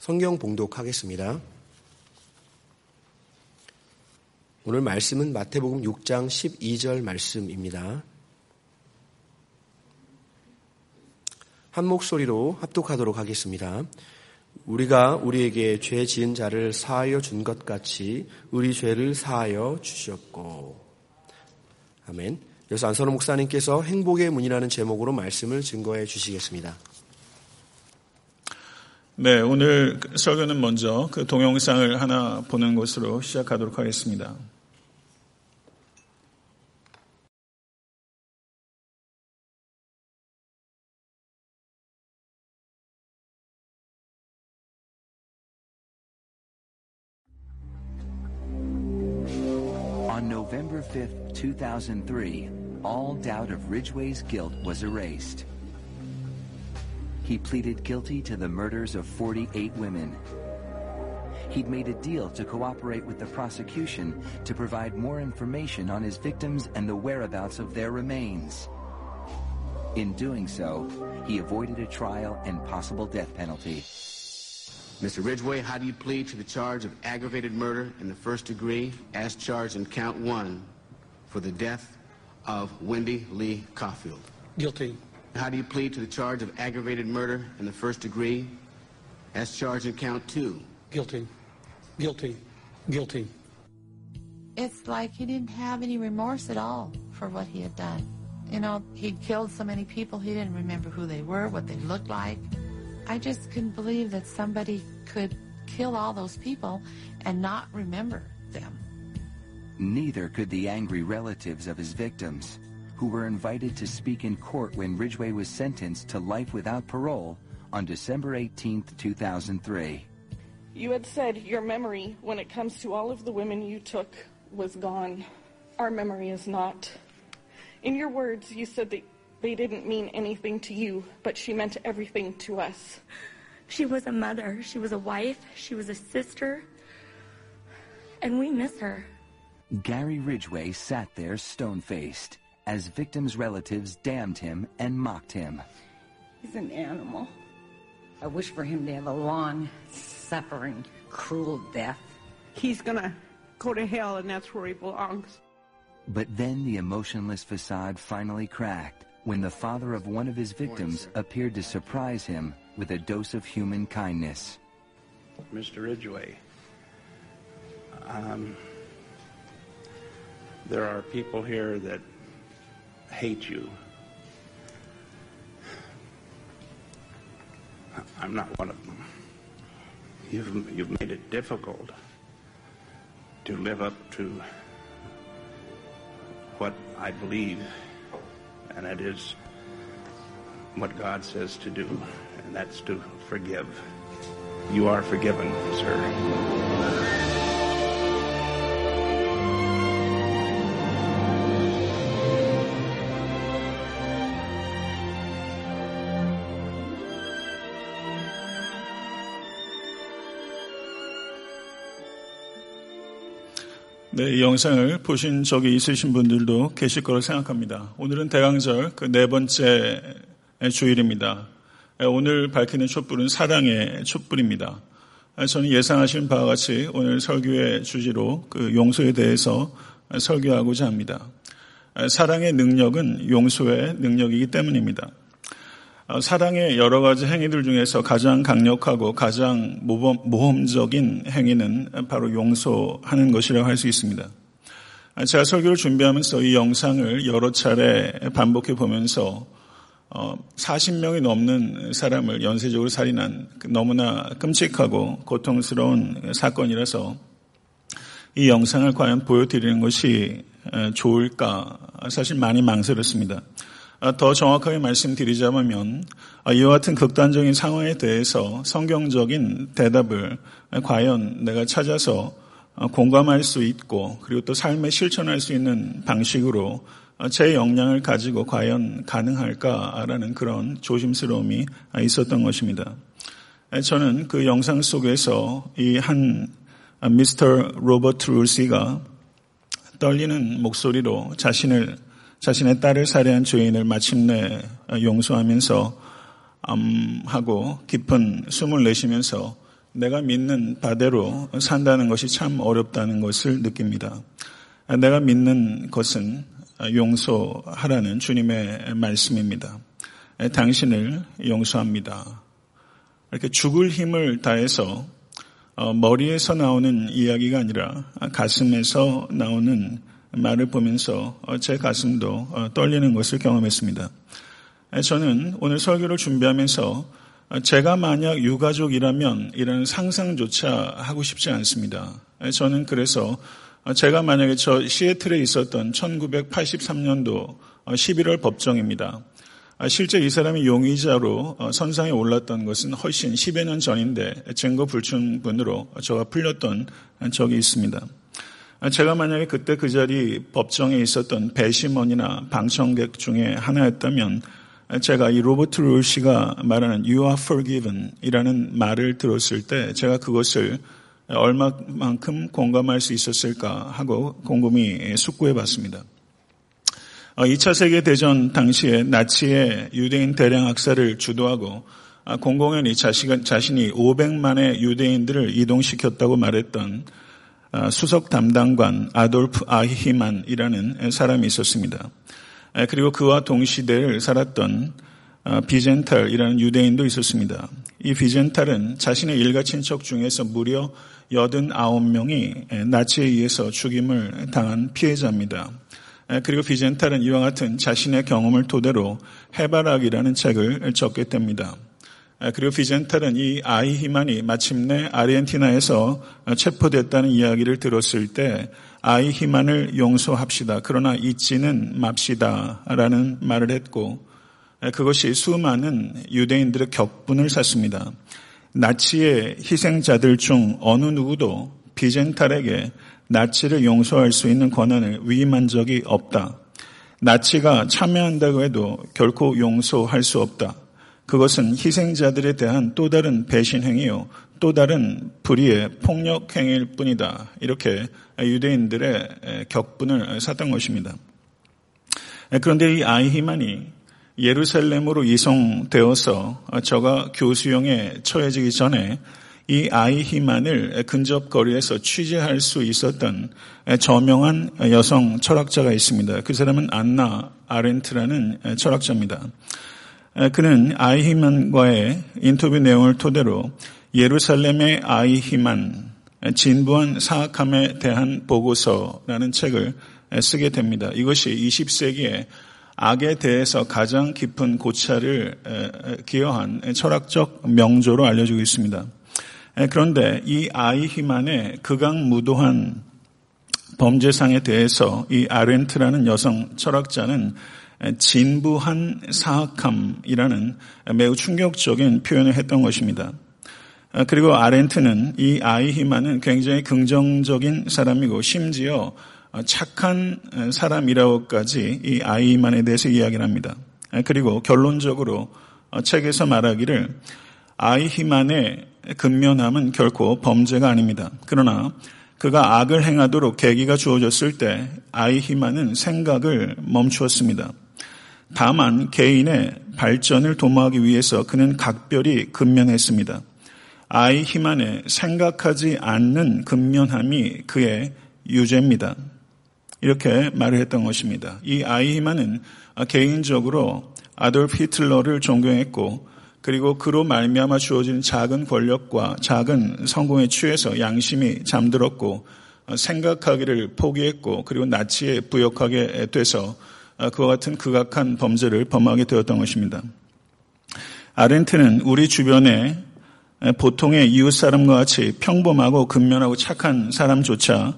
성경 봉독하겠습니다. 오늘 말씀은 마태복음 6장 12절 말씀입니다. 한 목소리로 합독하도록 하겠습니다. 우리가 우리에게 죄 지은 자를 사하여 준 것 같이 우리 죄를 사하여 주셨고. 아멘. 그래서 안선호 목사님께서 행복의 문이라는 제목으로 말씀을 증거해 주시겠습니다. 네, 오늘 설교는 먼저 그 동영상을 하나 보는 것으로 시작하도록 하겠습니다. November 5th, 2003, all doubt of Ridgway's guilt was erased. He pleaded guilty to the murders of 48 women. He'd made a deal to cooperate with the prosecution to provide more information on his victims and the whereabouts of their remains. In doing so, he avoided a trial and possible death penalty. Mr. Ridgway, how do you plead to the charge of aggravated murder in the first degree as charged in count one for the death of Wendy Lee Caulfield? Guilty. How do you plead to the charge of aggravated murder in the first degree as charged in count two? Guilty. Guilty. Guilty. It's like he didn't have any remorse at all for what he had done. You know, he'd killed so many people, he didn't remember who they were, what they looked like. I just couldn't believe that somebody could kill all those people and not remember them. Neither could the angry relatives of his victims, who were invited to speak in court when Ridgway was sentenced to life without parole on December 18, 2003. You had said your memory, when it comes to all of the women you took, was gone. Our memory is not. In your words, you said that they didn't mean anything to you, but she meant everything to us. She was a mother, she was a wife, she was a sister, and we miss her. Gary Ridgway sat there stone-faced as victims' relatives damned him and mocked him. He's an animal. I wish for him to have a long, suffering, cruel death. He's gonna go to hell and that's where he belongs. But then the emotionless facade finally cracked when the father of one of his victims appeared to surprise him with a dose of human kindness. Mr. Ridgway, um, there are people here that hate you. I'm not one of them. You've, you've made it difficult to live up to what I believe, and that is what God says to do, and that's to forgive. You are forgiven, sir. 네, 이 영상을 보신 적이 있으신 분들도 계실 거로 생각합니다. 오늘은 대강절 그 네 번째 주일입니다. 오늘 밝히는 촛불은 사랑의 촛불입니다. 저는 예상하신 바와 같이 오늘 설교의 주제로 그 용서에 대해서 설교하고자 합니다. 사랑의 능력은 용서의 능력이기 때문입니다. 사랑의 여러 가지 행위들 중에서 가장 강력하고 가장 모험적인 행위는 바로 용서하는 것이라고 할 수 있습니다. 제가 설교를 준비하면서 이 영상을 여러 차례 반복해 보면서 40명이 넘는 사람을 연쇄적으로 살인한 너무나 끔찍하고 고통스러운 사건이라서 이 영상을 과연 보여드리는 것이 좋을까 사실 많이 망설였습니다. 더 정확하게 말씀드리자면 이와 같은 극단적인 상황에 대해서 성경적인 대답을 과연 내가 찾아서 공감할 수 있고 그리고 또 삶에 실천할 수 있는 방식으로 제 역량을 가지고 과연 가능할까라는 그런 조심스러움이 있었던 것입니다. 저는 그 영상 속에서 이 한 미스터 로버트 룰시가 떨리는 목소리로 자신을 자신의 딸을 살해한 죄인을 마침내 용서하면서 음, 하고 깊은 숨을 내쉬면서 내가 믿는 바대로 산다는 것이 참 어렵다는 것을 느낍니다. 내가 믿는 것은 용서하라는 주님의 말씀입니다. 당신을 용서합니다. 이렇게 죽을 힘을 다해서 어, 머리에서 나오는 이야기가 아니라 가슴에서 나오는 말을 보면서 어, 제 가슴도 어, 떨리는 것을 경험했습니다. 저는 오늘 설교를 준비하면서 제가 만약 유가족이라면 이런 상상조차 하고 싶지 않습니다. 저는 그래서 제가 만약에 저 시애틀에 있었던 1983년도 11월 법정입니다. 실제 이 사람이 용의자로 선상에 올랐던 것은 훨씬 10여 년 전인데 증거 불충분으로 저가 풀렸던 적이 있습니다. 제가 만약에 그때 그 자리 법정에 있었던 배심원이나 방청객 중에 하나였다면 제가 이 로버트 룰 씨가 말하는 You are forgiven 이라는 말을 들었을 때 제가 그것을 얼마만큼 공감할 수 있었을까 하고 곰곰이 숙고해 봤습니다. 2차 어, 세계대전 당시에 나치의 유대인 대량 학살을 주도하고 아, 공공연히 자신이 500만의 유대인들을 이동시켰다고 말했던 아, 수석 담당관 아돌프 아히만이라는 사람이 있었습니다. 그리고 그와 동시대를 살았던 어, 비젠탈이라는 유대인도 있었습니다. 이 비젠탈은 자신의 일가 친척 중에서 무려 89명이 나치에 의해서 죽임을 당한 피해자입니다. 그리고 비젠탈은 이와 같은 자신의 경험을 토대로 해바락이라는 책을 적게 됩니다. 그리고 비젠탈은 이 아이 히만이 마침내 아르헨티나에서 체포됐다는 이야기를 들었을 때 아이 히만을 용서합시다. 그러나 잊지는 맙시다. 라는 말을 했고 그것이 수많은 유대인들의 격분을 샀습니다. 나치의 희생자들 중 어느 누구도 비젠탈에게 나치를 용서할 수 있는 권한을 위임한 적이 없다. 나치가 참여한다고 해도 결코 용서할 수 없다. 그것은 희생자들에 대한 또 다른 배신 행위요. 또 다른 불의의 폭력 행위일 뿐이다. 이렇게 유대인들의 격분을 샀던 것입니다. 그런데 이 아이히만이 예루살렘으로 이송되어서 저가 교수형에 처해지기 전에 이 아이히만을 근접 거리에서 취재할 수 있었던 저명한 여성 철학자가 있습니다. 그 사람은 안나 아렌트라는 철학자입니다. 그는 아이히만과의 인터뷰 내용을 토대로 예루살렘의 아이히만 진부한 사악함에 대한 보고서라는 책을 쓰게 됩니다. 이것이 20세기에 악에 대해서 가장 깊은 고찰을 기여한 철학적 명조로 알려지고 있습니다. 그런데 이 아이히만의 극악무도한 범죄상에 대해서 이 아렌트라는 여성 철학자는 진부한 사악함이라는 매우 충격적인 표현을 했던 것입니다. 그리고 아렌트는 이 아이히만은 굉장히 긍정적인 사람이고 심지어 착한 사람이라고까지 이 아이히만에 대해서 이야기를 합니다. 그리고 결론적으로 책에서 말하기를 아이히만의 근면함은 결코 범죄가 아닙니다. 그러나 그가 악을 행하도록 계기가 주어졌을 때 아이히만은 생각을 멈추었습니다. 다만 개인의 발전을 도모하기 위해서 그는 각별히 근면했습니다. 아이히만의 생각하지 않는 근면함이 그의 유죄입니다. 이렇게 말을 했던 것입니다. 이 아이히만은 개인적으로 아돌프 히틀러를 존경했고 그리고 그로 말미암아 주어진 작은 권력과 작은 성공에 취해서 양심이 잠들었고 생각하기를 포기했고 그리고 나치에 부역하게 돼서 그와 같은 극악한 범죄를 범하게 되었던 것입니다. 아렌트는 우리 주변에 보통의 이웃 사람과 같이 평범하고 근면하고 착한 사람조차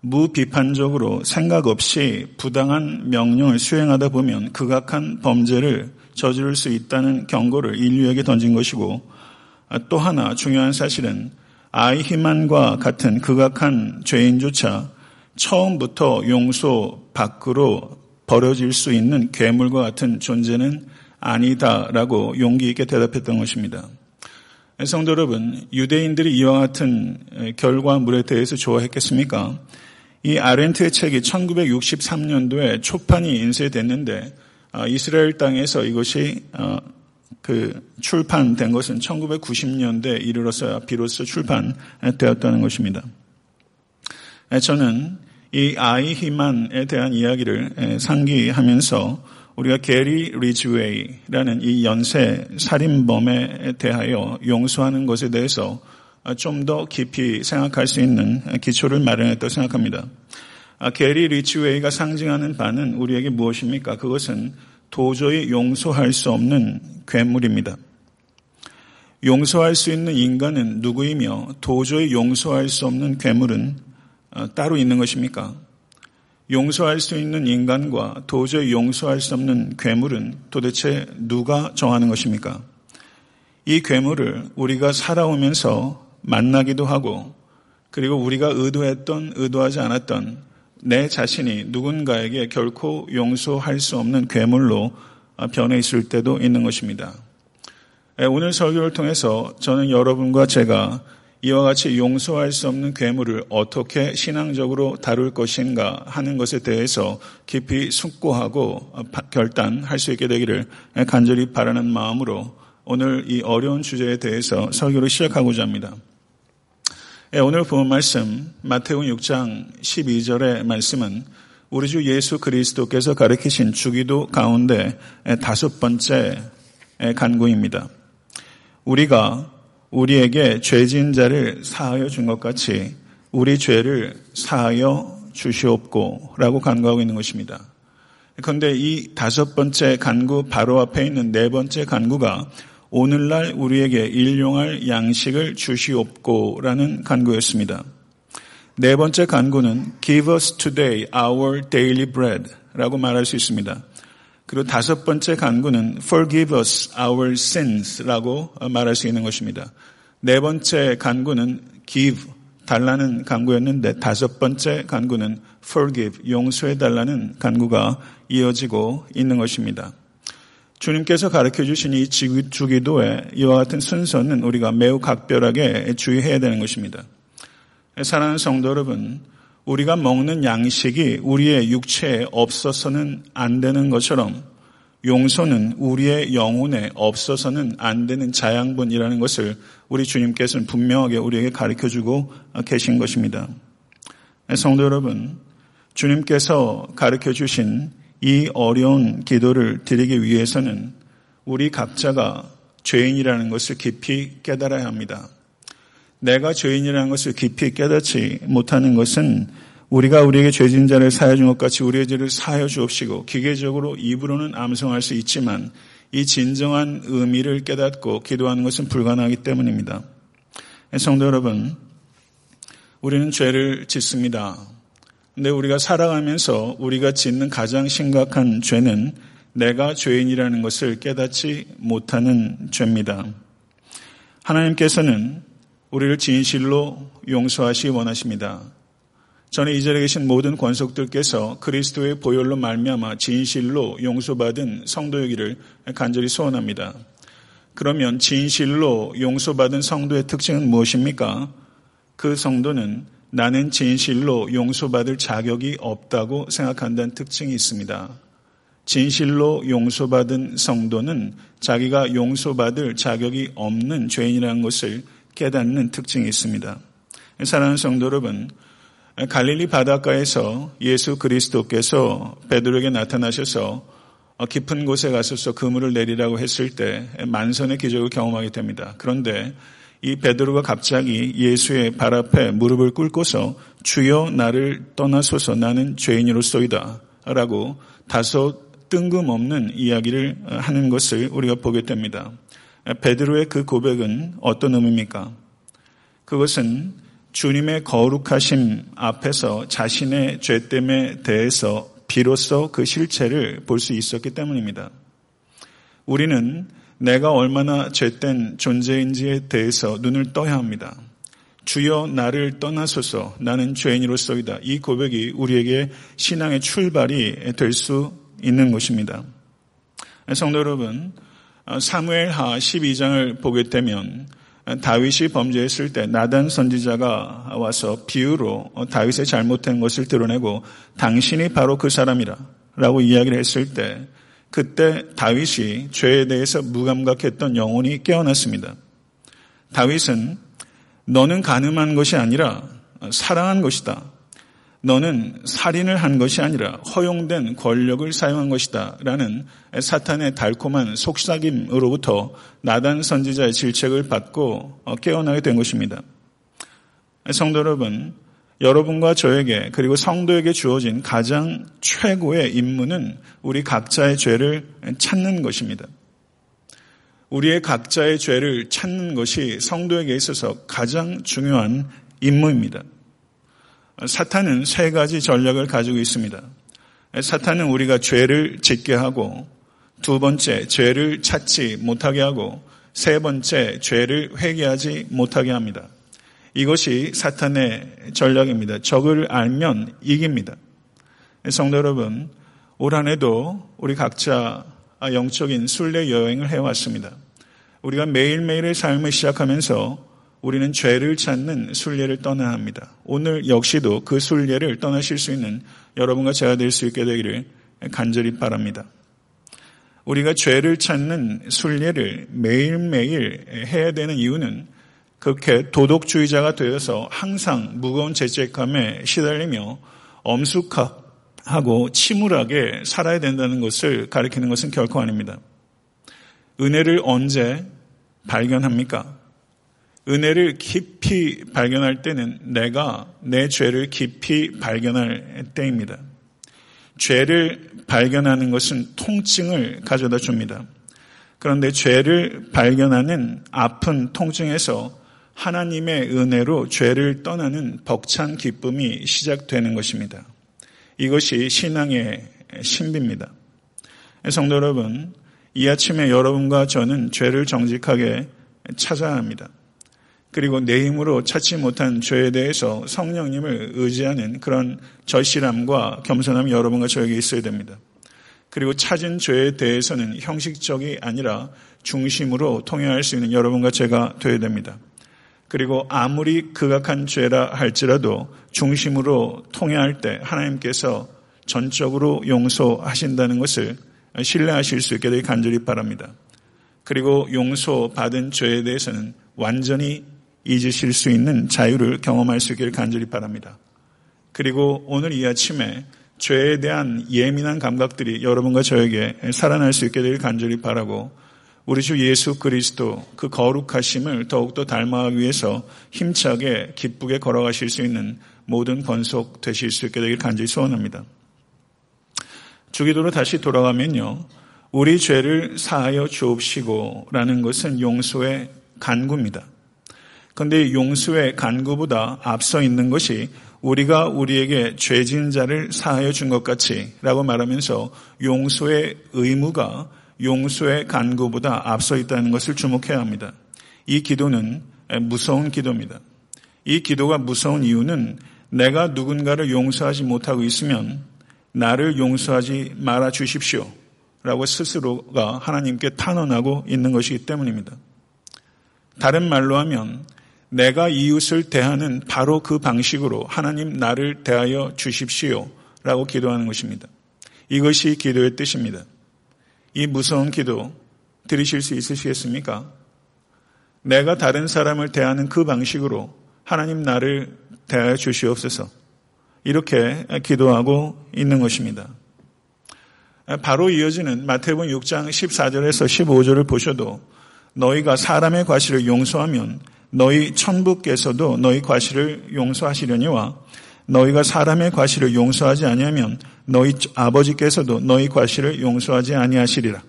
무비판적으로 생각 없이 부당한 명령을 수행하다 보면 극악한 범죄를 저지를 수 있다는 경고를 인류에게 던진 것이고 또 하나 중요한 사실은 아이히만과 같은 극악한 죄인조차 처음부터 용서 밖으로 버려질 수 있는 괴물과 같은 존재는 아니다라고 용기 있게 대답했던 것입니다. 성도 여러분, 유대인들이 이와 같은 결과물에 대해서 좋아했겠습니까? 이 아렌트의 책이 1963년도에 초판이 인쇄됐는데 아, 이스라엘 땅에서 이것이 어, 그 출판된 것은 1990년대에 이르러서야 비로소 출판되었다는 것입니다. 저는 이 아이 희만에 대한 이야기를 상기하면서 우리가 게리 리즈웨이라는 이 연쇄 살인범에 대하여 용서하는 것에 대해서 좀 더 깊이 생각할 수 있는 기초를 마련했다고 생각합니다. 게리 리즈웨이가 상징하는 바는 우리에게 무엇입니까? 그것은 도저히 용서할 수 없는 괴물입니다. 용서할 수 있는 인간은 누구이며 도저히 용서할 수 없는 괴물은 어, 따로 있는 것입니까? 용서할 수 있는 인간과 도저히 용서할 수 없는 괴물은 도대체 누가 정하는 것입니까? 이 괴물을 우리가 살아오면서 만나기도 하고 그리고 우리가 의도했던 의도하지 않았던 내 자신이 누군가에게 결코 용서할 수 없는 괴물로 변해 있을 때도 있는 것입니다. 예, 오늘 설교를 통해서 저는 여러분과 제가 이와 같이 용서할 수 없는 괴물을 어떻게 신앙적으로 다룰 것인가 하는 것에 대해서 깊이 숙고하고 결단할 수 있게 되기를 간절히 바라는 마음으로 오늘 이 어려운 주제에 대해서 설교를 시작하고자 합니다. 예, 오늘 본 말씀 마태복음 6장 12절의 말씀은 우리 주 예수 그리스도께서 가르치신 주기도 가운데 다섯 번째 간구입니다. 우리가 우리에게 죄진 자를 사하여 준 것 같이 우리 죄를 사하여 주시옵고라고 간구하고 있는 것입니다. 그런데 이 다섯 번째 간구 바로 앞에 있는 네 번째 간구가 오늘날 우리에게 일용할 양식을 주시옵고라는 간구였습니다. 네 번째 간구는 Give us today our daily bread 라고 말할 수 있습니다. 그리고 다섯 번째 간구는 Forgive us our sins 라고 말할 수 있는 것입니다. 네 번째 간구는 Give, 달라는 간구였는데 다섯 번째 간구는 Forgive, 용서해 달라는 간구가 이어지고 있는 것입니다. 주님께서 가르쳐 주신 이 주기도의 이와 같은 순서는 우리가 매우 각별하게 주의해야 되는 것입니다. 사랑하는 성도 여러분, 우리가 먹는 양식이 우리의 육체에 없어서는 안 되는 것처럼 용서는 우리의 영혼에 없어서는 안 되는 자양분이라는 것을 우리 주님께서는 분명하게 우리에게 가르쳐 주고 계신 것입니다. 성도 여러분, 주님께서 가르쳐 주신 이 어려운 기도를 드리기 위해서는 우리 각자가 죄인이라는 것을 깊이 깨달아야 합니다. 내가 죄인이라는 것을 깊이 깨닫지 못하는 것은 우리가 우리에게 죄진 자를 사하여 준 것 같이 우리의 죄를 사하여 주옵시고 기계적으로 입으로는 암송할 수 있지만 이 진정한 의미를 깨닫고 기도하는 것은 불가능하기 때문입니다. 성도 여러분, 우리는 죄를 짓습니다. 근데 우리가 살아가면서 우리가 짓는 가장 심각한 죄는 내가 죄인이라는 것을 깨닫지 못하는 죄입니다. 하나님께서는 우리를 진실로 용서하시 원하십니다. 저는 이 자리에 계신 모든 권속들께서 그리스도의 보혈로 말미암아 진실로 용서받은 성도이기를 간절히 소원합니다. 그러면 진실로 용서받은 성도의 특징은 무엇입니까? 그 성도는 나는 진실로 용서받을 자격이 없다고 생각한다는 특징이 있습니다. 진실로 용서받은 성도는 자기가 용서받을 자격이 없는 죄인이라는 것을 깨닫는 특징이 있습니다. 사랑하는 성도 여러분, 갈릴리 바닷가에서 예수 그리스도께서 베드로에게 나타나셔서 깊은 곳에 가셔서 그물을 내리라고 했을 때 만선의 기적을 경험하게 됩니다. 그런데 이 베드로가 갑자기 예수의 발 앞에 무릎을 꿇고서 주여 나를 떠나소서 나는 죄인으로서이다 라고 다소 뜬금없는 이야기를 하는 것을 우리가 보게 됩니다. 베드로의 그 고백은 어떤 의미입니까? 그것은 주님의 거룩하심 앞에서 자신의 죄됨에 대해서 비로소 그 실체를 볼 수 있었기 때문입니다. 우리는 내가 얼마나 죄된 존재인지에 대해서 눈을 떠야 합니다. 주여 나를 떠나소서 나는 죄인으로서이다. 이 고백이 우리에게 신앙의 출발이 될 수 있는 것입니다. 성도 여러분, 사무엘하 12장을 보게 되면 다윗이 범죄했을 때 나단 선지자가 와서 비유로 다윗의 잘못된 것을 드러내고 당신이 바로 그 사람이라 라고 이야기를 했을 때 그때 다윗이 죄에 대해서 무감각했던 영혼이 깨어났습니다. 다윗은 너는 가늠한 것이 아니라 사랑한 것이다. 너는 살인을 한 것이 아니라 허용된 권력을 사용한 것이다. 라는 사탄의 달콤한 속삭임으로부터 나단 선지자의 질책을 받고 깨어나게 된 것입니다. 성도 여러분, 여러분과 저에게 그리고 성도에게 주어진 가장 최고의 임무는 우리 각자의 죄를 찾는 것입니다. 우리의 각자의 죄를 찾는 것이 성도에게 있어서 가장 중요한 임무입니다. 사탄은 세 가지 전략을 가지고 있습니다. 사탄은 우리가 죄를 짓게 하고 두 번째 죄를 찾지 못하게 하고 세 번째 죄를 회개하지 못하게 합니다. 이것이 사탄의 전략입니다. 적을 알면 이깁니다. 성도 여러분, 올 한해도 우리 각자 영적인 순례 여행을 해왔습니다. 우리가 매일매일의 삶을 시작하면서 우리는 죄를 찾는 순례를 떠나야 합니다. 오늘 역시도 그 순례를 떠나실 수 있는 여러분과 제가 될 수 있게 되기를 간절히 바랍니다. 우리가 죄를 찾는 순례를 매일매일 해야 되는 이유는 그렇게 도덕주의자가 되어서 항상 무거운 죄책감에 시달리며 엄숙하고 침울하게 살아야 된다는 것을 가리키는 것은 결코 아닙니다. 은혜를 언제 발견합니까? 은혜를 깊이 발견할 때는 내가 내 죄를 깊이 발견할 때입니다. 죄를 발견하는 것은 통증을 가져다 줍니다. 그런데 죄를 발견하는 아픈 통증에서 하나님의 은혜로 죄를 떠나는 벅찬 기쁨이 시작되는 것입니다. 이것이 신앙의 신비입니다. 성도 여러분, 이 아침에 여러분과 저는 죄를 정직하게 찾아야 합니다. 그리고 내 힘으로 찾지 못한 죄에 대해서 성령님을 의지하는 그런 절실함과 겸손함이 여러분과 저에게 있어야 됩니다. 그리고 찾은 죄에 대해서는 형식적이 아니라 중심으로 통해할 수 있는 여러분과 제가 되어야 됩니다. 그리고 아무리 극악한 죄라 할지라도 중심으로 통해할 때 하나님께서 전적으로 용서하신다는 것을 신뢰하실 수 있게 되길 간절히 바랍니다. 그리고 용서받은 죄에 대해서는 완전히 잊으실 수 있는 자유를 경험할 수 있기를 간절히 바랍니다. 그리고 오늘 이 아침에 죄에 대한 예민한 감각들이 여러분과 저에게 살아날 수 있게 되길 간절히 바라고 우리 주 예수 그리스도 그 거룩하심을 더욱더 닮아가기 위해서 힘차게 기쁘게 걸어가실 수 있는 모든 번속 되실 수 있게 되길 간절히 소원합니다. 주기도로 다시 돌아가면요. 우리 죄를 사하여 주옵시고 라는 것은 용서의 간구입니다. 그런데 용서의 간구보다 앞서 있는 것이 우리가 우리에게 죄진 자를 사하여 준 것 같이 라고 말하면서 용서의 의무가 용서의 간구보다 앞서 있다는 것을 주목해야 합니다. 이 기도는 무서운 기도입니다. 이 기도가 무서운 이유는 내가 누군가를 용서하지 못하고 있으면 나를 용서하지 말아 주십시오. 라고 스스로가 하나님께 탄원하고 있는 것이기 때문입니다. 다른 말로 하면 내가 이웃을 대하는 바로 그 방식으로 하나님 나를 대하여 주십시오. 라고 기도하는 것입니다. 이것이 기도의 뜻입니다. 이 무서운 기도 들으실 수 있으시겠습니까? 내가 다른 사람을 대하는 그 방식으로 하나님 나를 대하여 주시옵소서. 이렇게 기도하고 있는 것입니다. 바로 이어지는 마태복음 6장 14절에서 15절을 보셔도 너희가 사람의 과실을 용서하면 너희 천부께서도 너희 과실을 용서하시려니와 너희가 사람의 과실을 용서하지 아니하면 너희 아버지께서도 너희 과실을 용서하지 아니하시리라.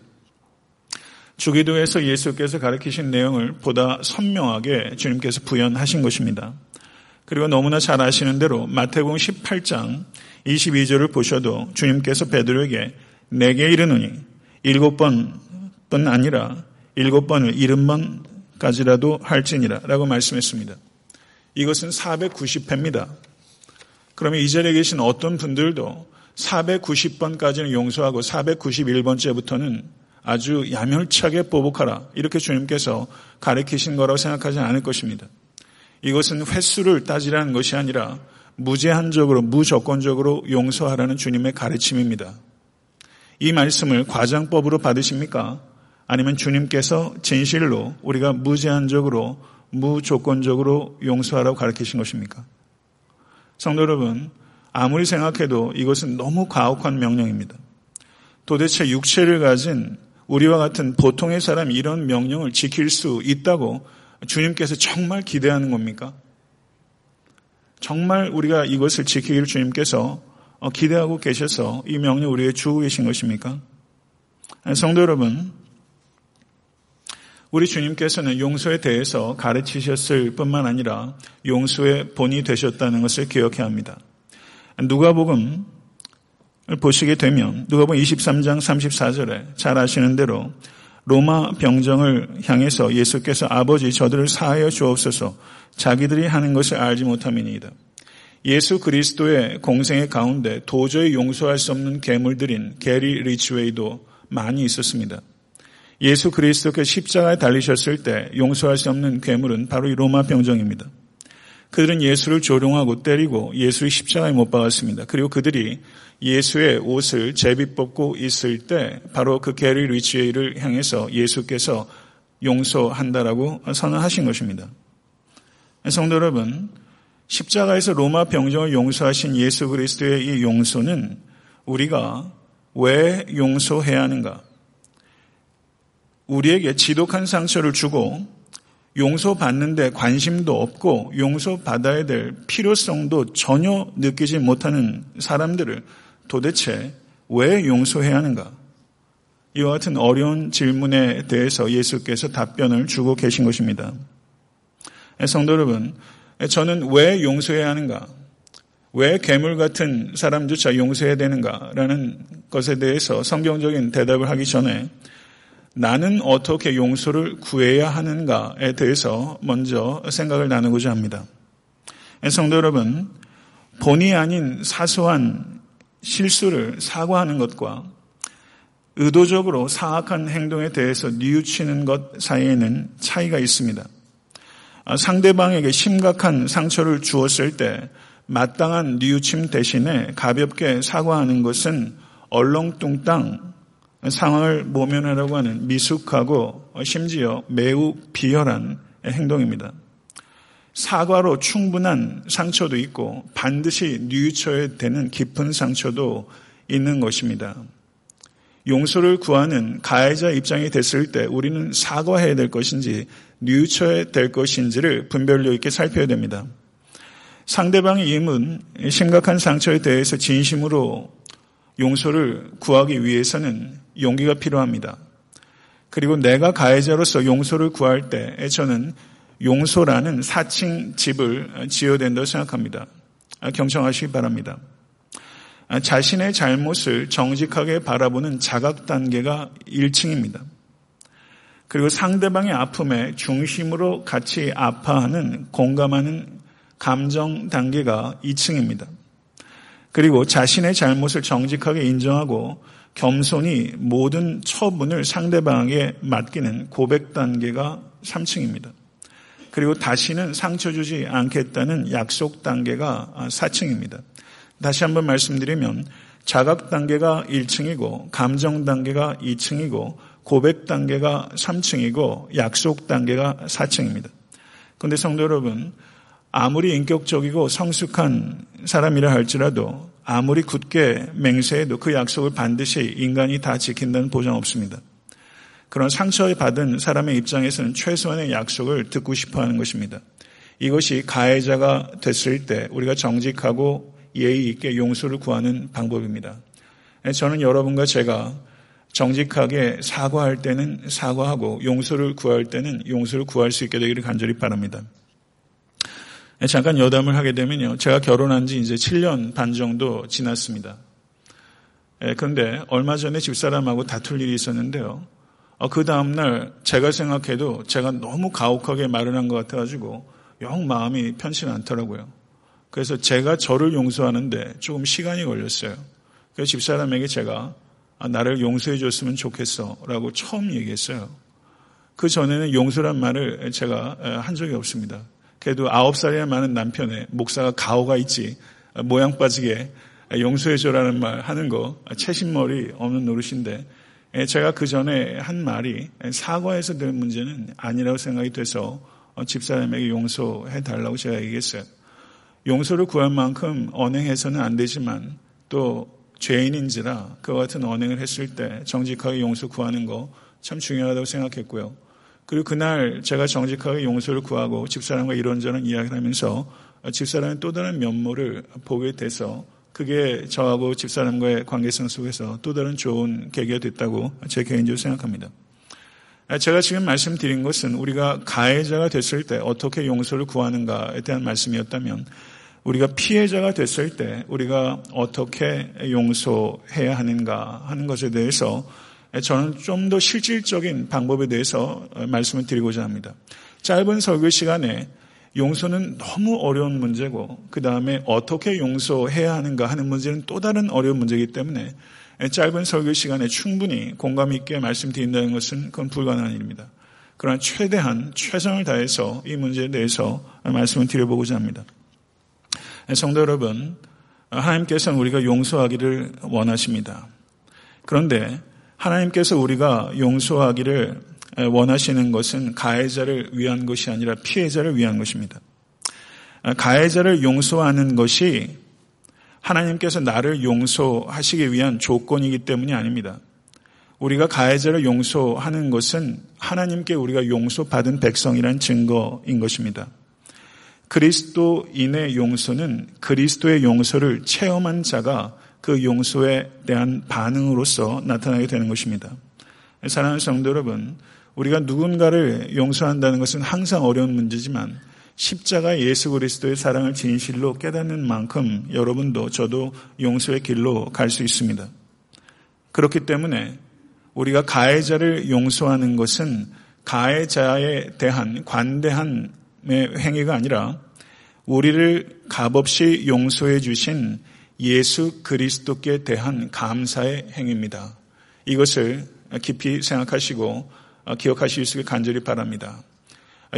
주기도에서 예수께서 가르치신 내용을 보다 선명하게 주님께서 부연하신 것입니다. 그리고 너무나 잘 아시는 대로 마태복음 18장 22절을 보셔도 주님께서 베드로에게 내게 이르노니 일곱 번뿐 아니라 일곱 번을 일흔 번 까지라도 할지니라 라고 말씀했습니다. 이것은 490회입니다. 그러면 이 자리에 계신 어떤 분들도 490번까지는 용서하고 491번째부터는 아주 야멸차게 보복하라. 이렇게 주님께서 가르치신 거라고 생각하지 않을 것입니다. 이것은 횟수를 따지라는 것이 아니라 무제한적으로, 무조건적으로 용서하라는 주님의 가르침입니다. 이 말씀을 과장법으로 받으십니까? 아니면 주님께서 진실로 우리가 무제한적으로 무조건적으로 용서하라고 가르치신 것입니까? 성도 여러분, 아무리 생각해도 이것은 너무 가혹한 명령입니다. 도대체 육체를 가진 우리와 같은 보통의 사람이 이런 명령을 지킬 수 있다고 주님께서 정말 기대하는 겁니까? 정말 우리가 이것을 지키기를 주님께서 기대하고 계셔서 이 명령 우리에게 주고 계신 것입니까? 성도 여러분, 우리 주님께서는 용서에 대해서 가르치셨을 뿐만 아니라 용서의 본이 되셨다는 것을 기억해야 합니다. 누가복음을 보시게 되면 누가복음 23장 34절에 잘 아시는 대로 로마 병정을 향해서 예수께서 아버지 저들을 사하여 주옵소서 자기들이 하는 것을 알지 못함이니이다. 예수 그리스도의 공생의 가운데 도저히 용서할 수 없는 괴물들인 게리 리치웨이도 많이 있었습니다. 예수 그리스도께 십자가에 달리셨을 때 용서할 수 없는 괴물은 바로 이 로마 병정입니다. 그들은 예수를 조롱하고 때리고 예수를 십자가에 못 박았습니다. 그리고 그들이 예수의 옷을 제비 뽑고 있을 때 바로 그 게리 리치웨이를 향해서 예수께서 용서한다라고 선언하신 것입니다. 성도 여러분, 십자가에서 로마 병정을 용서하신 예수 그리스도의 이 용서는 우리가 왜 용서해야 하는가? 우리에게 지독한 상처를 주고 용서받는데 관심도 없고 용서받아야 될 필요성도 전혀 느끼지 못하는 사람들을 도대체 왜 용서해야 하는가? 이와 같은 어려운 질문에 대해서 예수께서 답변을 주고 계신 것입니다. 성도 여러분, 저는 왜 용서해야 하는가? 왜 괴물 같은 사람조차 용서해야 되는가? 라는 것에 대해서 성경적인 대답을 하기 전에 나는 어떻게 용서를 구해야 하는가에 대해서 먼저 생각을 나누고자 합니다. 성도 여러분, 본의 아닌 사소한 실수를 사과하는 것과 의도적으로 사악한 행동에 대해서 뉘우치는 것 사이에는 차이가 있습니다. 상대방에게 심각한 상처를 주었을 때 마땅한 뉘우침 대신에 가볍게 사과하는 것은 얼렁뚱땅 상황을 모면하려고 하는 미숙하고 심지어 매우 비열한 행동입니다. 사과로 충분한 상처도 있고 반드시 뉘우쳐야 되는 깊은 상처도 있는 것입니다. 용서를 구하는 가해자 입장이 됐을 때 우리는 사과해야 될 것인지 뉘우쳐야 될 것인지를 분별력 있게 살펴야 됩니다. 상대방의 임은 심각한 상처에 대해서 진심으로 용서를 구하기 위해서는 용기가 필요합니다. 그리고 내가 가해자로서 용서를 구할 때 저는 용서라는 사칭 집을 지어야 된다고 생각합니다. 경청하시기 바랍니다. 자신의 잘못을 정직하게 바라보는 자각 단계가 1층입니다. 그리고 상대방의 아픔에 중심으로 같이 아파하는 공감하는 감정 단계가 2층입니다. 그리고 자신의 잘못을 정직하게 인정하고 겸손히 모든 처분을 상대방에게 맡기는 고백 단계가 3층입니다. 그리고 다시는 상처 주지 않겠다는 약속 단계가 4층입니다. 다시 한번 말씀드리면 자각 단계가 1층이고 감정 단계가 2층이고 고백 단계가 3층이고 약속 단계가 4층입니다. 그런데 성도 여러분, 아무리 인격적이고 성숙한 사람이라 할지라도 아무리 굳게 맹세해도 그 약속을 반드시 인간이 다 지킨다는 보장 없습니다. 그런 상처를 받은 사람의 입장에서는 최소한의 약속을 듣고 싶어 하는 것입니다. 이것이 가해자가 됐을 때 우리가 정직하고 예의 있게 용서를 구하는 방법입니다. 저는 여러분과 제가 정직하게 사과할 때는 사과하고 용서를 구할 때는 용서를 구할 수 있게 되기를 간절히 바랍니다. 예, 잠깐 여담을 하게 되면요. 제가 결혼한 지 이제 7년 반 정도 지났습니다. 예, 그런데 얼마 전에 집사람하고 다툴 일이 있었는데요. 어, 그 다음날 제가 생각해도 제가 너무 가혹하게 말을 한 것 같아가지고 영 마음이 편치 않더라고요. 그래서 제가 저를 용서하는데 조금 시간이 걸렸어요. 그래서 집사람에게 제가 아, 나를 용서해 줬으면 좋겠어 라고 처음 얘기했어요. 그 전에는 용서란 말을 제가 한 적이 없습니다. 그래도 아홉 살이나 많은 남편의 목사가 가오가 있지 모양 빠지게 용서해줘라는 말 하는 거 채신머리 없는 노릇인데 제가 그 전에 한 말이 사과해서 될 문제는 아니라고 생각이 돼서 집사람에게 용서해 달라고 제가 얘기했어요. 용서를 구할 만큼 언행해서는 안 되지만 또 죄인인지라 그와 같은 언행을 했을 때 정직하게 용서 구하는 거 참 중요하다고 생각했고요. 그리고 그날 제가 정직하게 용서를 구하고 집사람과 이런저런 이야기를 하면서 집사람의 또 다른 면모를 보게 돼서 그게 저하고 집사람과의 관계성 속에서 또 다른 좋은 계기가 됐다고 제 개인적으로 생각합니다. 제가 지금 말씀드린 것은 우리가 가해자가 됐을 때 어떻게 용서를 구하는가에 대한 말씀이었다면 우리가 피해자가 됐을 때 우리가 어떻게 용서해야 하는가 하는 것에 대해서 저는 좀 더 실질적인 방법에 대해서 말씀을 드리고자 합니다. 짧은 설교 시간에 용서는 너무 어려운 문제고 그 다음에 어떻게 용서해야 하는가 하는 문제는 또 다른 어려운 문제이기 때문에 짧은 설교 시간에 충분히 공감 있게 말씀드린다는 것은 그건 불가능한 일입니다. 그러나 최대한 최선을 다해서 이 문제에 대해서 말씀을 드려보고자 합니다. 성도 여러분, 하나님께서는 우리가 용서하기를 원하십니다. 그런데 하나님께서 우리가 용서하기를 원하시는 것은 가해자를 위한 것이 아니라 피해자를 위한 것입니다. 가해자를 용서하는 것이 하나님께서 나를 용서하시기 위한 조건이기 때문이 아닙니다. 우리가 가해자를 용서하는 것은 하나님께 우리가 용서받은 백성이란 증거인 것입니다. 그리스도인의 용서는 그리스도의 용서를 체험한 자가 그 용서에 대한 반응으로서 나타나게 되는 것입니다. 사랑하는 성도 여러분, 우리가 누군가를 용서한다는 것은 항상 어려운 문제지만 십자가 예수 그리스도의 사랑을 진실로 깨닫는 만큼 여러분도 저도 용서의 길로 갈 수 있습니다. 그렇기 때문에 우리가 가해자를 용서하는 것은 가해자에 대한 관대한 행위가 아니라 우리를 값없이 용서해 주신 예수 그리스도께 대한 감사의 행위입니다. 이것을 깊이 생각하시고 기억하실 수 있게 간절히 바랍니다.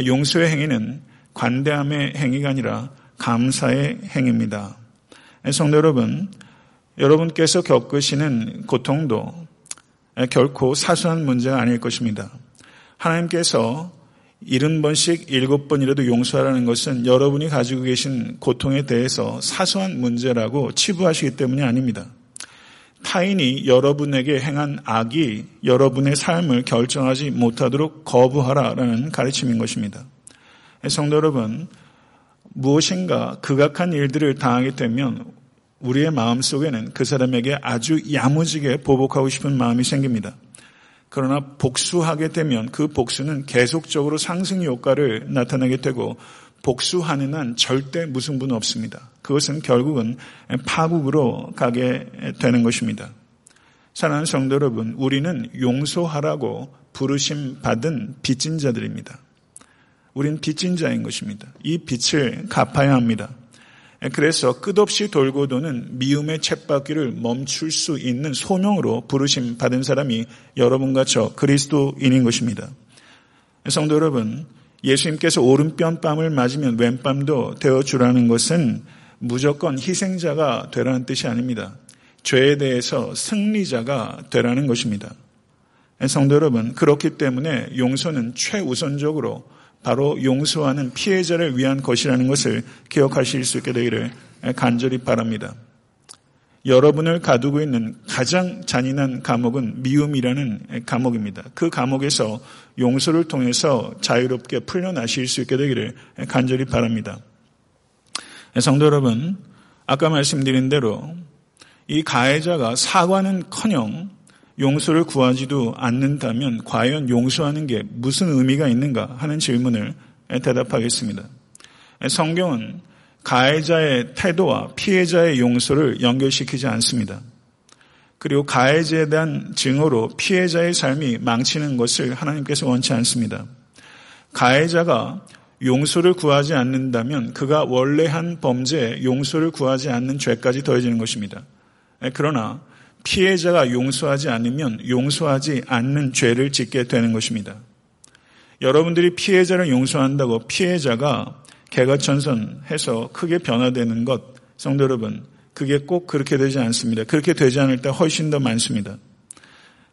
용서의 행위는 관대함의 행위가 아니라 감사의 행위입니다. 성도 여러분, 여러분께서 겪으시는 고통도 결코 사소한 문제가 아닐 것입니다. 하나님께서 일흔 번씩 일곱 번이라도 용서하라는 것은 여러분이 가지고 계신 고통에 대해서 사소한 문제라고 치부하시기 때문이 아닙니다. 타인이 여러분에게 행한 악이 여러분의 삶을 결정하지 못하도록 거부하라라는 가르침인 것입니다. 성도 여러분, 무엇인가 극악한 일들을 당하게 되면 우리의 마음 속에는 그 사람에게 아주 야무지게 보복하고 싶은 마음이 생깁니다. 그러나 복수하게 되면 그 복수는 계속적으로 상승 효과를 나타내게 되고 복수하는 한 절대 무승부는 없습니다. 그것은 결국은 파국으로 가게 되는 것입니다. 사랑하는 성도 여러분, 우리는 용서하라고 부르심 받은 빚진 자들입니다. 우리는 빚진 자인 것입니다. 이 빚을 갚아야 합니다. 그래서 끝없이 돌고 도는 미움의 챗바퀴를 멈출 수 있는 소명으로 부르심 받은 사람이 여러분과 저 그리스도인인 것입니다. 성도 여러분, 예수님께서 오른뺨 뺨을 맞으면 왼뺨도 되어주라는 것은 무조건 희생자가 되라는 뜻이 아닙니다. 죄에 대해서 승리자가 되라는 것입니다. 성도 여러분, 그렇기 때문에 용서는 최우선적으로 바로 용서하는 피해자를 위한 것이라는 것을 기억하실 수 있게 되기를 간절히 바랍니다. 여러분을 가두고 있는 가장 잔인한 감옥은 미움이라는 감옥입니다. 그 감옥에서 용서를 통해서 자유롭게 풀려나실 수 있게 되기를 간절히 바랍니다. 성도 여러분, 아까 말씀드린 대로 이 가해자가 사과는 커녕 용서를 구하지도 않는다면 과연 용서하는 게 무슨 의미가 있는가 하는 질문을 대답하겠습니다. 성경은 가해자의 태도와 피해자의 용서를 연결시키지 않습니다. 그리고 가해자에 대한 증오로 피해자의 삶이 망치는 것을 하나님께서 원치 않습니다. 가해자가 용서를 구하지 않는다면 그가 원래 한 범죄에 용서를 구하지 않는 죄까지 더해지는 것입니다. 그러나 피해자가 용서하지 않으면 용서하지 않는 죄를 짓게 되는 것입니다. 여러분들이 피해자를 용서한다고 피해자가 개가천선해서 크게 변화되는 것, 성도 여러분, 그게 꼭 그렇게 되지 않습니다. 그렇게 되지 않을 때 훨씬 더 많습니다.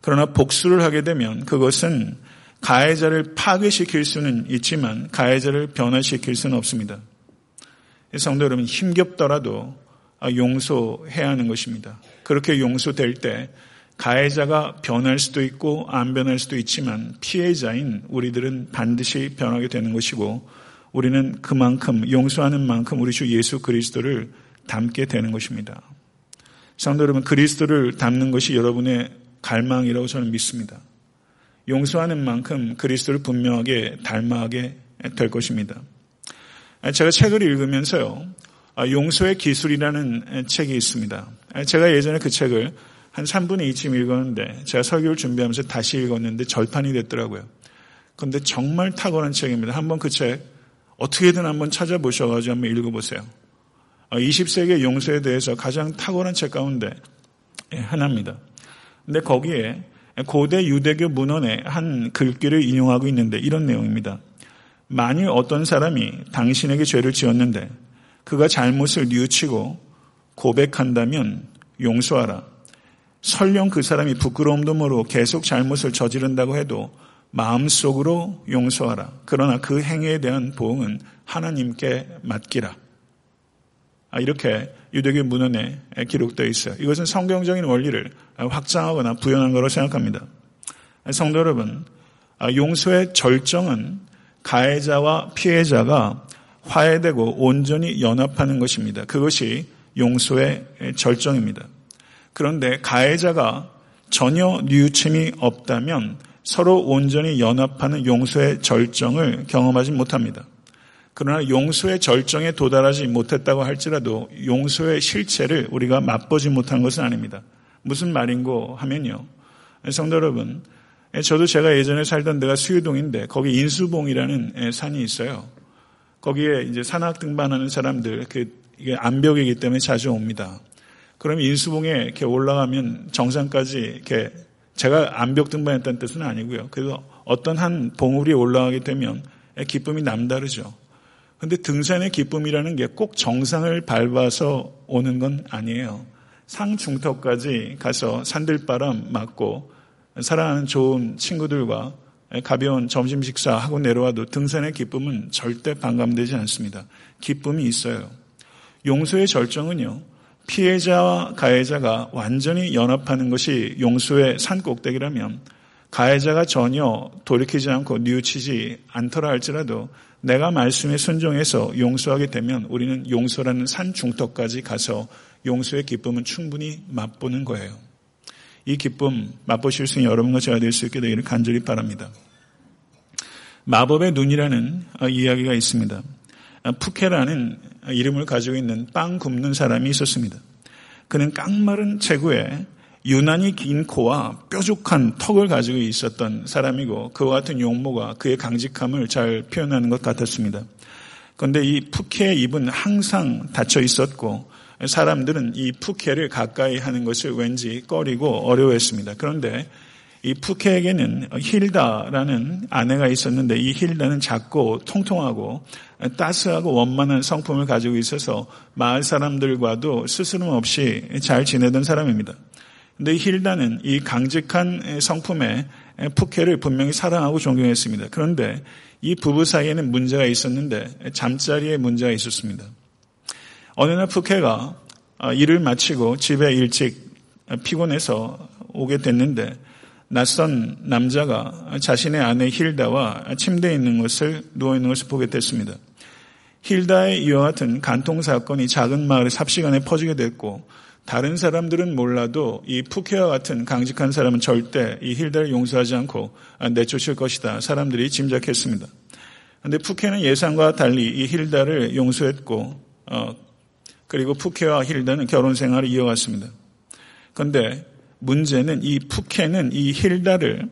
그러나 복수를 하게 되면 그것은 가해자를 파괴시킬 수는 있지만 가해자를 변화시킬 수는 없습니다. 성도 여러분 힘겹더라도 용서해야 하는 것입니다. 그렇게 용서될 때 가해자가 변할 수도 있고 안 변할 수도 있지만 피해자인 우리들은 반드시 변하게 되는 것이고 우리는 그만큼 용서하는 만큼 우리 주 예수 그리스도를 닮게 되는 것입니다. 성도 여러분 그리스도를 닮는 것이 여러분의 갈망이라고 저는 믿습니다. 용서하는 만큼 그리스도를 분명하게 닮아가게 될 것입니다. 제가 책을 읽으면서요, 용서의 기술이라는 책이 있습니다. 제가 예전에 그 책을 한 3분의 2쯤 읽었는데 제가 설교를 준비하면서 다시 읽었는데 절판이 됐더라고요. 그런데 정말 탁월한 책입니다. 한번 그 책 어떻게든 한번 찾아보셔가지고 한번 읽어보세요. 20세기 용서에 대해서 가장 탁월한 책 가운데 하나입니다. 근데 거기에 고대 유대교 문헌의 한 글귀를 인용하고 있는데 이런 내용입니다. 만일 어떤 사람이 당신에게 죄를 지었는데 그가 잘못을 뉘우치고 고백한다면 용서하라. 설령 그 사람이 부끄러움도 모르고 계속 잘못을 저지른다고 해도 마음속으로 용서하라. 그러나 그 행위에 대한 보응은 하나님께 맡기라. 아, 이렇게 유대교 문헌에 기록되어 있어요. 이것은 성경적인 원리를 확장하거나 부연한 거로 생각합니다. 성도 여러분, 아, 용서의 절정은 가해자와 피해자가 화해되고 온전히 연합하는 것입니다. 그것이 용서의 절정입니다. 그런데 가해자가 전혀 뉘우침이 없다면 서로 온전히 연합하는 용서의 절정을 경험하지 못합니다. 그러나 용서의 절정에 도달하지 못했다고 할지라도 용서의 실체를 우리가 맛보지 못한 것은 아닙니다. 무슨 말인고 하면요. 성도 여러분, 저도 제가 예전에 살던 데가 수유동인데 거기 인수봉이라는 산이 있어요. 거기에 이제 산악 등반하는 사람들, 그 이게 암벽이기 때문에 자주 옵니다. 그럼 인수봉에 이렇게 올라가면 정상까지 이렇게 제가 암벽 등반했다는 뜻은 아니고요. 그래서 어떤 한 봉우리에 올라가게 되면 기쁨이 남다르죠. 근데 등산의 기쁨이라는 게 꼭 정상을 밟아서 오는 건 아니에요. 상중턱까지 가서 산들바람 맞고 사랑하는 좋은 친구들과 가벼운 점심 식사하고 내려와도 등산의 기쁨은 절대 반감되지 않습니다. 기쁨이 있어요. 용서의 절정은요. 피해자와 가해자가 완전히 연합하는 것이 용서의 산꼭대기라면 가해자가 전혀 돌이키지 않고 뉘우치지 않더라 할지라도 내가 말씀에 순종해서 용서하게 되면 우리는 용서라는 산 중턱까지 가서 용서의 기쁨은 충분히 맛보는 거예요. 이 기쁨 맛보실 수 있는 여러분과 제가 될 수 있게 되기를 간절히 바랍니다. 마법의 눈이라는 이야기가 있습니다. 푸케라는 이름을 가지고 있는 빵 굽는 사람이 있었습니다. 그는 깡마른 체구에 유난히 긴 코와 뾰족한 턱을 가지고 있었던 사람이고 그와 같은 용모가 그의 강직함을 잘 표현하는 것 같았습니다. 그런데 이 푸케의 입은 항상 닫혀 있었고 사람들은 이 푸케를 가까이 하는 것을 왠지 꺼리고 어려워했습니다. 그런데 이 푸케에게는 힐다라는 아내가 있었는데 이 힐다는 작고 통통하고 따스하고 원만한 성품을 가지고 있어서 마을 사람들과도 스스럼 없이 잘 지내던 사람입니다. 근데 힐다는 이 강직한 성품의 푸케를 분명히 사랑하고 존경했습니다. 그런데 이 부부 사이에는 문제가 있었는데 잠자리에 문제가 있었습니다. 어느 날 푸케가 일을 마치고 집에 일찍 피곤해서 오게 됐는데 낯선 남자가 자신의 아내 힐다와 침대에 있는 것을 누워 있는 것을 보게 됐습니다. 힐다의 이와 같은 간통 사건이 작은 마을에 삽시간에 퍼지게 됐고 다른 사람들은 몰라도 이 푸케와 같은 강직한 사람은 절대 이 힐다를 용서하지 않고 내쫓을 것이다. 사람들이 짐작했습니다. 그런데 푸케는 예상과 달리 이 힐다를 용서했고 어, 그리고 푸케와 힐다는 결혼 생활을 이어갔습니다. 그런데 문제는 이 푸케는 이 힐다를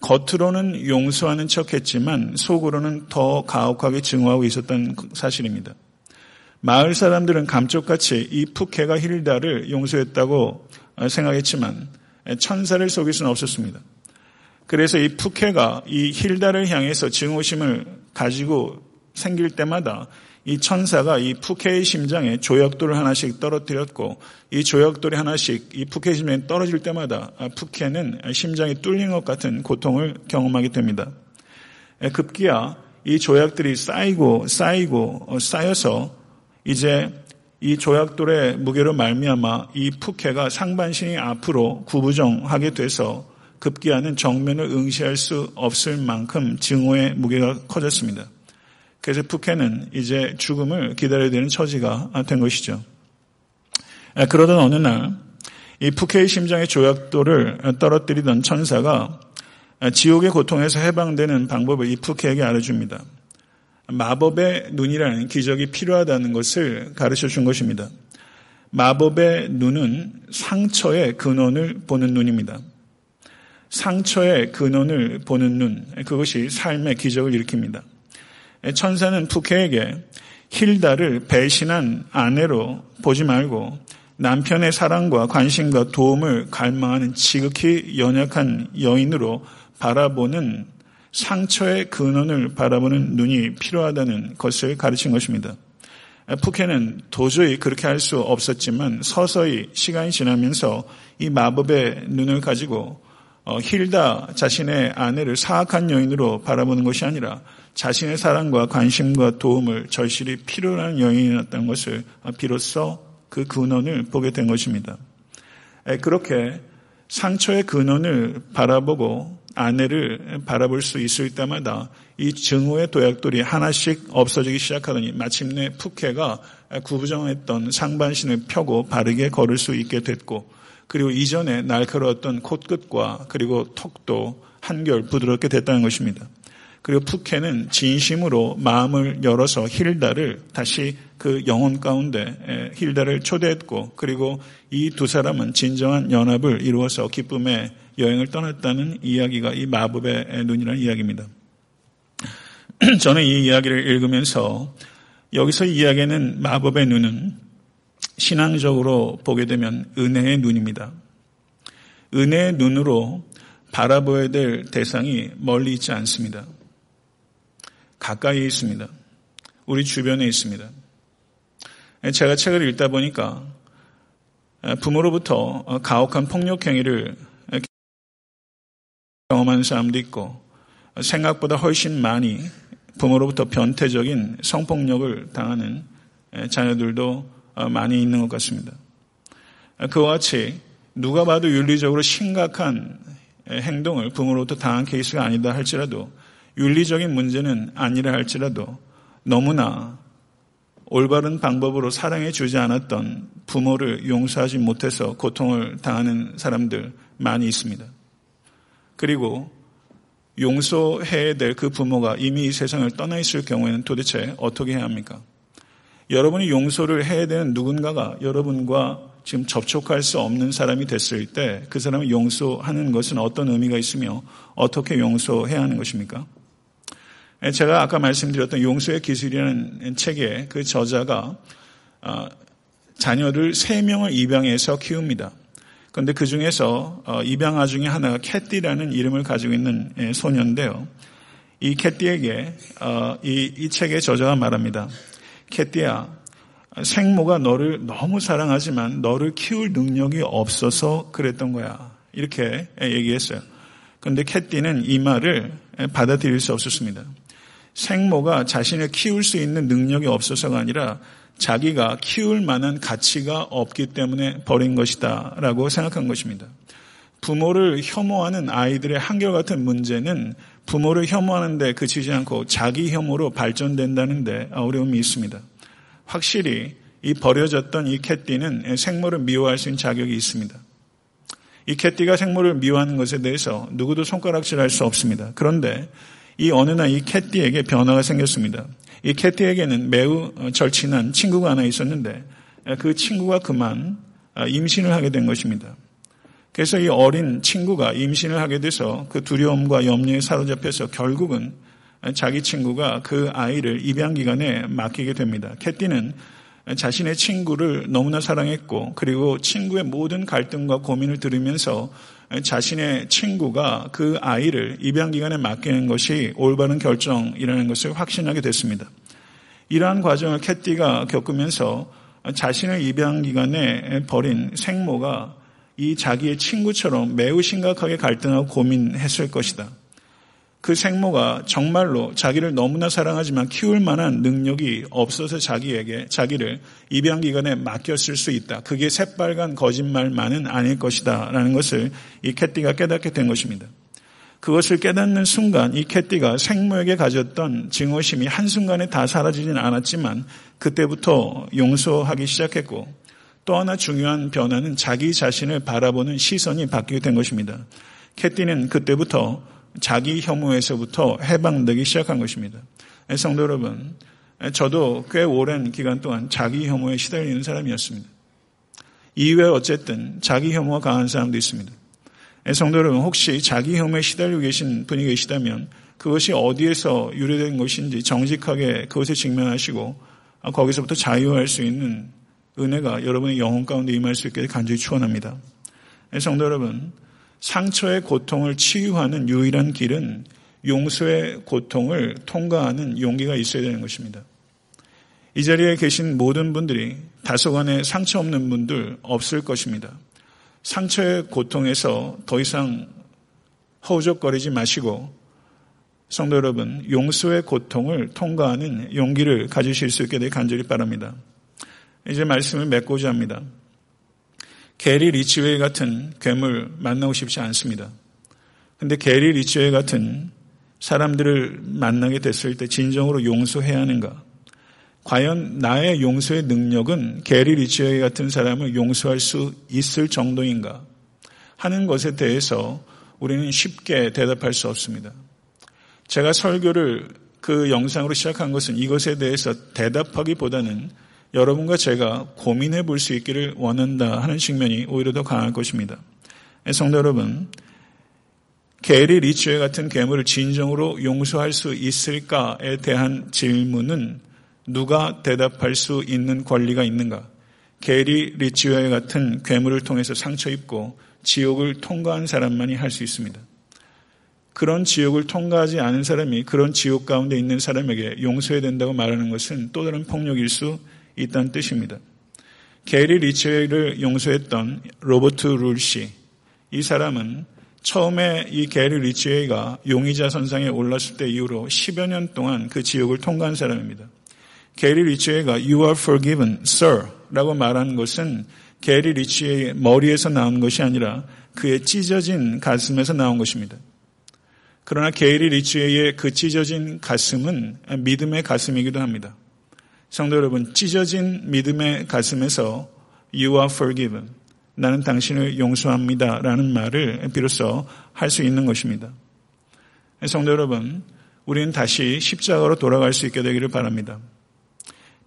겉으로는 용서하는 척 했지만 속으로는 더 가혹하게 증오하고 있었던 사실입니다. 마을 사람들은 감쪽같이 이 푸케가 힐다를 용서했다고 생각했지만 천사를 속일 수는 없었습니다. 그래서 이 푸케가 이 힐다를 향해서 증오심을 가지고 생길 때마다 이 천사가 이 푸케의 심장에 조약돌을 하나씩 떨어뜨렸고 이 조약돌이 하나씩 이 푸케의 심장에 떨어질 때마다 푸케는 심장이 뚫린 것 같은 고통을 경험하게 됩니다. 급기야 이 조약들이 쌓이고 쌓이고 어, 쌓여서 이제 이 조약돌의 무게로 말미암아 이 푸케가 상반신이 앞으로 구부정하게 돼서 급기야는 정면을 응시할 수 없을 만큼 증오의 무게가 커졌습니다. 그래서 푸케는 이제 죽음을 기다려야 되는 처지가 된 것이죠. 그러던 어느 날 이 푸케의 심장의 조약돌을 떨어뜨리던 천사가 지옥의 고통에서 해방되는 방법을 이 푸케에게 알려줍니다. 마법의 눈이라는 기적이 필요하다는 것을 가르쳐 준 것입니다. 마법의 눈은 상처의 근원을 보는 눈입니다. 상처의 근원을 보는 눈, 그것이 삶의 기적을 일으킵니다. 천사는 푸케에게 힐다를 배신한 아내로 보지 말고 남편의 사랑과 관심과 도움을 갈망하는 지극히 연약한 여인으로 바라보는 상처의 근원을 바라보는 눈이 필요하다는 것을 가르친 것입니다. 푸케는 도저히 그렇게 할 수 없었지만 서서히 시간이 지나면서 이 마법의 눈을 가지고 어, 힐다 자신의 아내를 사악한 여인으로 바라보는 것이 아니라 자신의 사랑과 관심과 도움을 절실히 필요로 하는 여인이었다는 것을 비로소 그 근원을 보게 된 것입니다. 그렇게 상처의 근원을 바라보고 아내를 바라볼 수 있을 때마다 이 증오의 도약돌이 하나씩 없어지기 시작하더니 마침내 푸케가 구부정했던 상반신을 펴고 바르게 걸을 수 있게 됐고 그리고 이전에 날카로웠던 콧끝과 그리고 턱도 한결 부드럽게 됐다는 것입니다. 그리고 푸케는 진심으로 마음을 열어서 힐다를 다시 그 영혼 가운데 힐다를 초대했고 그리고 이 두 사람은 진정한 연합을 이루어서 기쁨의 여행을 떠났다는 이야기가 이 마법의 눈이라는 이야기입니다. 저는 이 이야기를 읽으면서 여기서 이야기하는 마법의 눈은 신앙적으로 보게 되면 은혜의 눈입니다. 은혜의 눈으로 바라보아야 될 대상이 멀리 있지 않습니다. 가까이에 있습니다. 우리 주변에 있습니다. 제가 책을 읽다 보니까 부모로부터 가혹한 폭력 행위를 경험하는 사람도 있고 생각보다 훨씬 많이 부모로부터 변태적인 성폭력을 당하는 자녀들도 많이 있는 것 같습니다. 그와 같이 누가 봐도 윤리적으로 심각한 행동을 부모로부터 당한 케이스가 아니다 할지라도 윤리적인 문제는 아니라 할지라도 너무나 올바른 방법으로 사랑해 주지 않았던 부모를 용서하지 못해서 고통을 당하는 사람들 많이 있습니다. 그리고 용서해야 될 그 부모가 이미 이 세상을 떠나 있을 경우에는 도대체 어떻게 해야 합니까? 여러분이 용서를 해야 되는 누군가가 여러분과 지금 접촉할 수 없는 사람이 됐을 때 그 사람을 용서하는 것은 어떤 의미가 있으며 어떻게 용서해야 하는 것입니까? 제가 아까 말씀드렸던 용서의 기술이라는 책의 그 저자가 어, 자녀를 세 명을 입양해서 키웁니다. 그런데 그 중에서 어, 입양아 중에 하나가 캐띠라는 이름을 가지고 있는 예, 소녀인데요. 이 캐띠에게 어, 이, 이 책의 저자가 말합니다. 캐띠야, 생모가 너를 너무 사랑하지만 너를 키울 능력이 없어서 그랬던 거야. 이렇게 얘기했어요. 그런데 캐띠는 이 말을 받아들일 수 없었습니다. 생모가 자신을 키울 수 있는 능력이 없어서가 아니라 자기가 키울 만한 가치가 없기 때문에 버린 것이다 라고 생각한 것입니다. 부모를 혐오하는 아이들의 한결같은 문제는 부모를 혐오하는데 그치지 않고 자기 혐오로 발전된다는데 어려움이 있습니다. 확실히 이 버려졌던 이 캣띠는 생모를 미워할 수 있는 자격이 있습니다. 이 캣띠가 생모를 미워하는 것에 대해서 누구도 손가락질할 수 없습니다. 그런데 이 어느 날 이 캣띠에게 변화가 생겼습니다. 이 캐티에게는 매우 어, 절친한 친구가 하나 있었는데 그 친구가 그만 어, 임신을 하게 된 것입니다. 그래서 이 어린 친구가 임신을 하게 돼서 그 두려움과 염려에 사로잡혀서 결국은 자기 친구가 그 아이를 입양 기간에 맡기게 됩니다. 캐티는 자신의 친구를 너무나 사랑했고 그리고 친구의 모든 갈등과 고민을 들으면서 자신의 친구가 그 아이를 입양 기간에 맡기는 것이 올바른 결정이라는 것을 확신하게 됐습니다. 이러한 과정을 캐티가 겪으면서 자신을 입양 기간에 버린 생모가 이 자기의 친구처럼 매우 심각하게 갈등하고 고민했을 것이다. 그 생모가 정말로 자기를 너무나 사랑하지만 키울 만한 능력이 없어서 자기에게 자기를 입양 기간에 맡겼을 수 있다. 그게 새빨간 거짓말만은 아닐 것이다. 라는 것을 이 캐티가 깨닫게 된 것입니다. 그것을 깨닫는 순간 이 캐티가 생모에게 가졌던 증오심이 한순간에 다 사라지진 않았지만 그때부터 용서하기 시작했고 또 하나 중요한 변화는 자기 자신을 바라보는 시선이 바뀌게 된 것입니다. 캐티는 그때부터 자기 혐오에서부터 해방되기 시작한 것입니다. 성도 여러분, 저도 꽤 오랜 기간 동안 자기 혐오에 시달리는 사람이었습니다. 이외에 어쨌든 자기 혐오가 강한 사람도 있습니다. 성도 여러분, 혹시 자기 혐오에 시달리고 계신 분이 계시다면 그것이 어디에서 유래된 것인지 정직하게 그것에 직면하시고 거기서부터 자유할 수 있는 은혜가 여러분의 영혼 가운데 임할 수 있게 간절히 축원합니다. 성도 여러분, 상처의 고통을 치유하는 유일한 길은 용서의 고통을 통과하는 용기가 있어야 되는 것입니다. 이 자리에 계신 모든 분들이 다소간에 상처 없는 분들 없을 것입니다. 상처의 고통에서 더 이상 허우적거리지 마시고 성도 여러분 용서의 고통을 통과하는 용기를 가지실 수 있게 되길 간절히 바랍니다. 이제 말씀을 맺고자 합니다. 게리 리치웨이 같은 괴물 만나고 싶지 않습니다. 근데 게리 리치웨이 같은 사람들을 만나게 됐을 때 진정으로 용서해야 하는가? 과연 나의 용서의 능력은 게리 리치웨이 같은 사람을 용서할 수 있을 정도인가 하는 것에 대해서 우리는 쉽게 대답할 수 없습니다. 제가 설교를 그 영상으로 시작한 것은 이것에 대해서 대답하기보다는 여러분과 제가 고민해 볼 수 있기를 원한다 하는 측면이 오히려 더 강할 것입니다. 성도 여러분, 게리 리치웨이 같은 괴물을 진정으로 용서할 수 있을까에 대한 질문은 누가 대답할 수 있는 권리가 있는가? 게리 리치웨이 같은 괴물을 통해서 상처 입고 지옥을 통과한 사람만이 할 수 있습니다. 그런 지옥을 통과하지 않은 사람이 그런 지옥 가운데 있는 사람에게 용서해야 된다고 말하는 것은 또 다른 폭력일 수 있다는 뜻입니다. 게리 리치웨이를 용서했던 로버트 룰씨. 이 사람은 처음에 이 게리 리치웨이가 용의자 선상에 올랐을 때 이후로 10여 년 동안 그 지옥을 통과한 사람입니다. 게리 리치웨이가 You are forgiven, sir 라고 말하는 것은 게리 리치웨이의 머리에서 나온 것이 아니라 그의 찢어진 가슴에서 나온 것입니다. 그러나 게리 리치웨이의 그 찢어진 가슴은 믿음의 가슴이기도 합니다. 성도 여러분, 찢어진 믿음의 가슴에서 You are forgiven. 나는 당신을 용서합니다. 라는 말을 비로소 할 수 있는 것입니다. 성도 여러분, 우리는 다시 십자가로 돌아갈 수 있게 되기를 바랍니다.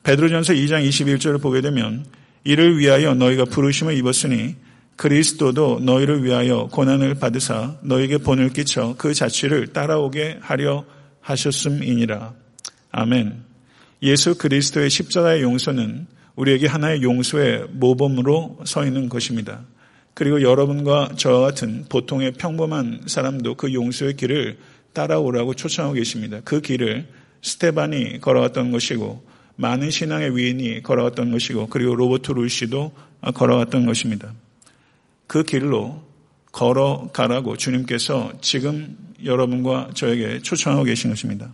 베드로전서 2장 21절을 보게 되면 이를 위하여 너희가 부르심을 입었으니 그리스도도 너희를 위하여 고난을 받으사 너에게 본을 끼쳐 그 자취를 따라오게 하려 하셨음이니라. 아멘. 예수 그리스도의 십자가의 용서는 우리에게 하나의 용서의 모범으로 서 있는 것입니다. 그리고 여러분과 저와 같은 보통의 평범한 사람도 그 용서의 길을 따라오라고 초청하고 계십니다. 그 길을 스테반이 걸어왔던 것이고 많은 신앙의 위인이 걸어왔던 것이고 그리고 로버트 룰시도 걸어왔던 것입니다. 그 길로 걸어가라고 주님께서 지금 여러분과 저에게 초청하고 계신 것입니다.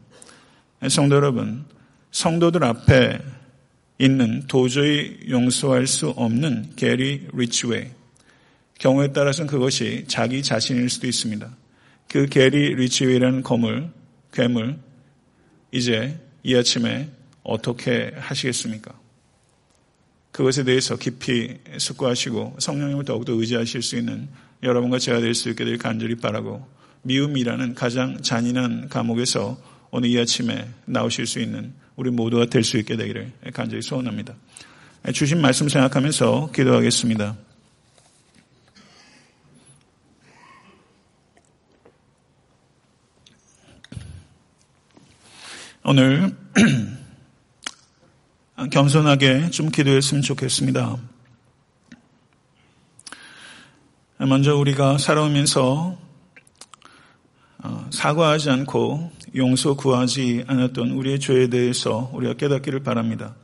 성도 여러분, 성도들 앞에 있는 도저히 용서할 수 없는 게리 리치웨이. 경우에 따라서는 그것이 자기 자신일 수도 있습니다. 그 게리 리치웨이라는 거물, 괴물, 이제 이 아침에 어떻게 하시겠습니까? 그것에 대해서 깊이 숙고하시고 성령님을 더욱더 의지하실 수 있는 여러분과 제가 될 수 있게 될 간절히 바라고 미움이라는 가장 잔인한 감옥에서 오늘 이 아침에 나오실 수 있는 우리 모두가 될 수 있게 되기를 간절히 소원합니다. 주신 말씀 생각하면서 기도하겠습니다. 오늘 겸손하게 좀 기도했으면 좋겠습니다. 먼저 우리가 살아오면서 어, 사과하지 않고 용서 구하지 않았던 우리의 죄에 대해서 우리가 깨닫기를 바랍니다.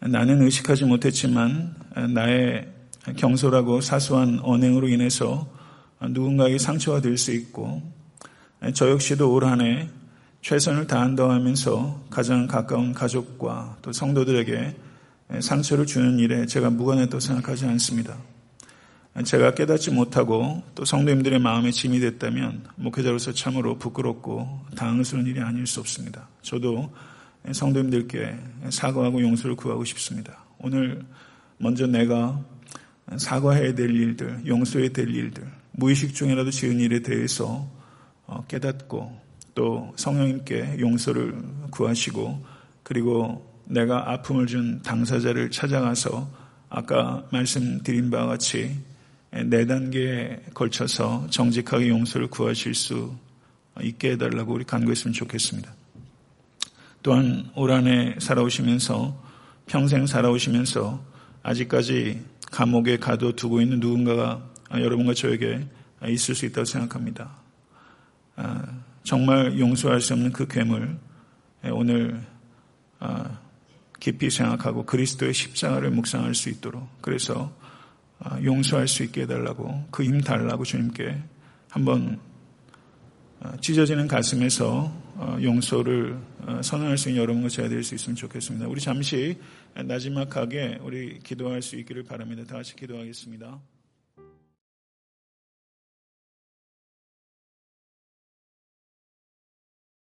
나는 의식하지 못했지만 나의 경솔하고 사소한 언행으로 인해서 누군가에게 상처가 될 수 있고 저 역시도 올 한 해 최선을 다한다 하면서 가장 가까운 가족과 또 성도들에게 상처를 주는 일에 제가 무관했다고 생각하지 않습니다. 제가 깨닫지 못하고 또 성도님들의 마음에 짐이 됐다면 목회자로서 참으로 부끄럽고 당황스러운 일이 아닐 수 없습니다. 저도 성도님들께 사과하고 용서를 구하고 싶습니다. 오늘 먼저 내가 사과해야 될 일들, 용서해야 될 일들, 무의식 중이라도 지은 일에 대해서 어, 깨닫고 또 성령님께 용서를 구하시고 그리고 내가 아픔을 준 당사자를 찾아가서 아까 말씀드린 바와 같이 네 단계에 걸쳐서 정직하게 용서를 구하실 수 있게 해달라고 우리 간구했으면 좋겠습니다. 또한 올 한 해 살아오시면서 평생 살아오시면서 아직까지 감옥에 가둬두고 있는 누군가가 여러분과 저에게 있을 수 있다고 생각합니다. 아, 정말 용서할 수 없는 그 괴물 오늘 아, 깊이 생각하고 그리스도의 십자가를 묵상할 수 있도록 그래서 아, 용서할 수 있게 해달라고 그 힘 달라고 주님께 한번 아, 찢어지는 가슴에서 어, 용서를 어, 선언할 수 있는 여러분과 제가 될 수 있으면 좋겠습니다. 우리 잠시 나지막하게 우리 기도할 수 있기를 바랍니다. 다 같이 기도하겠습니다.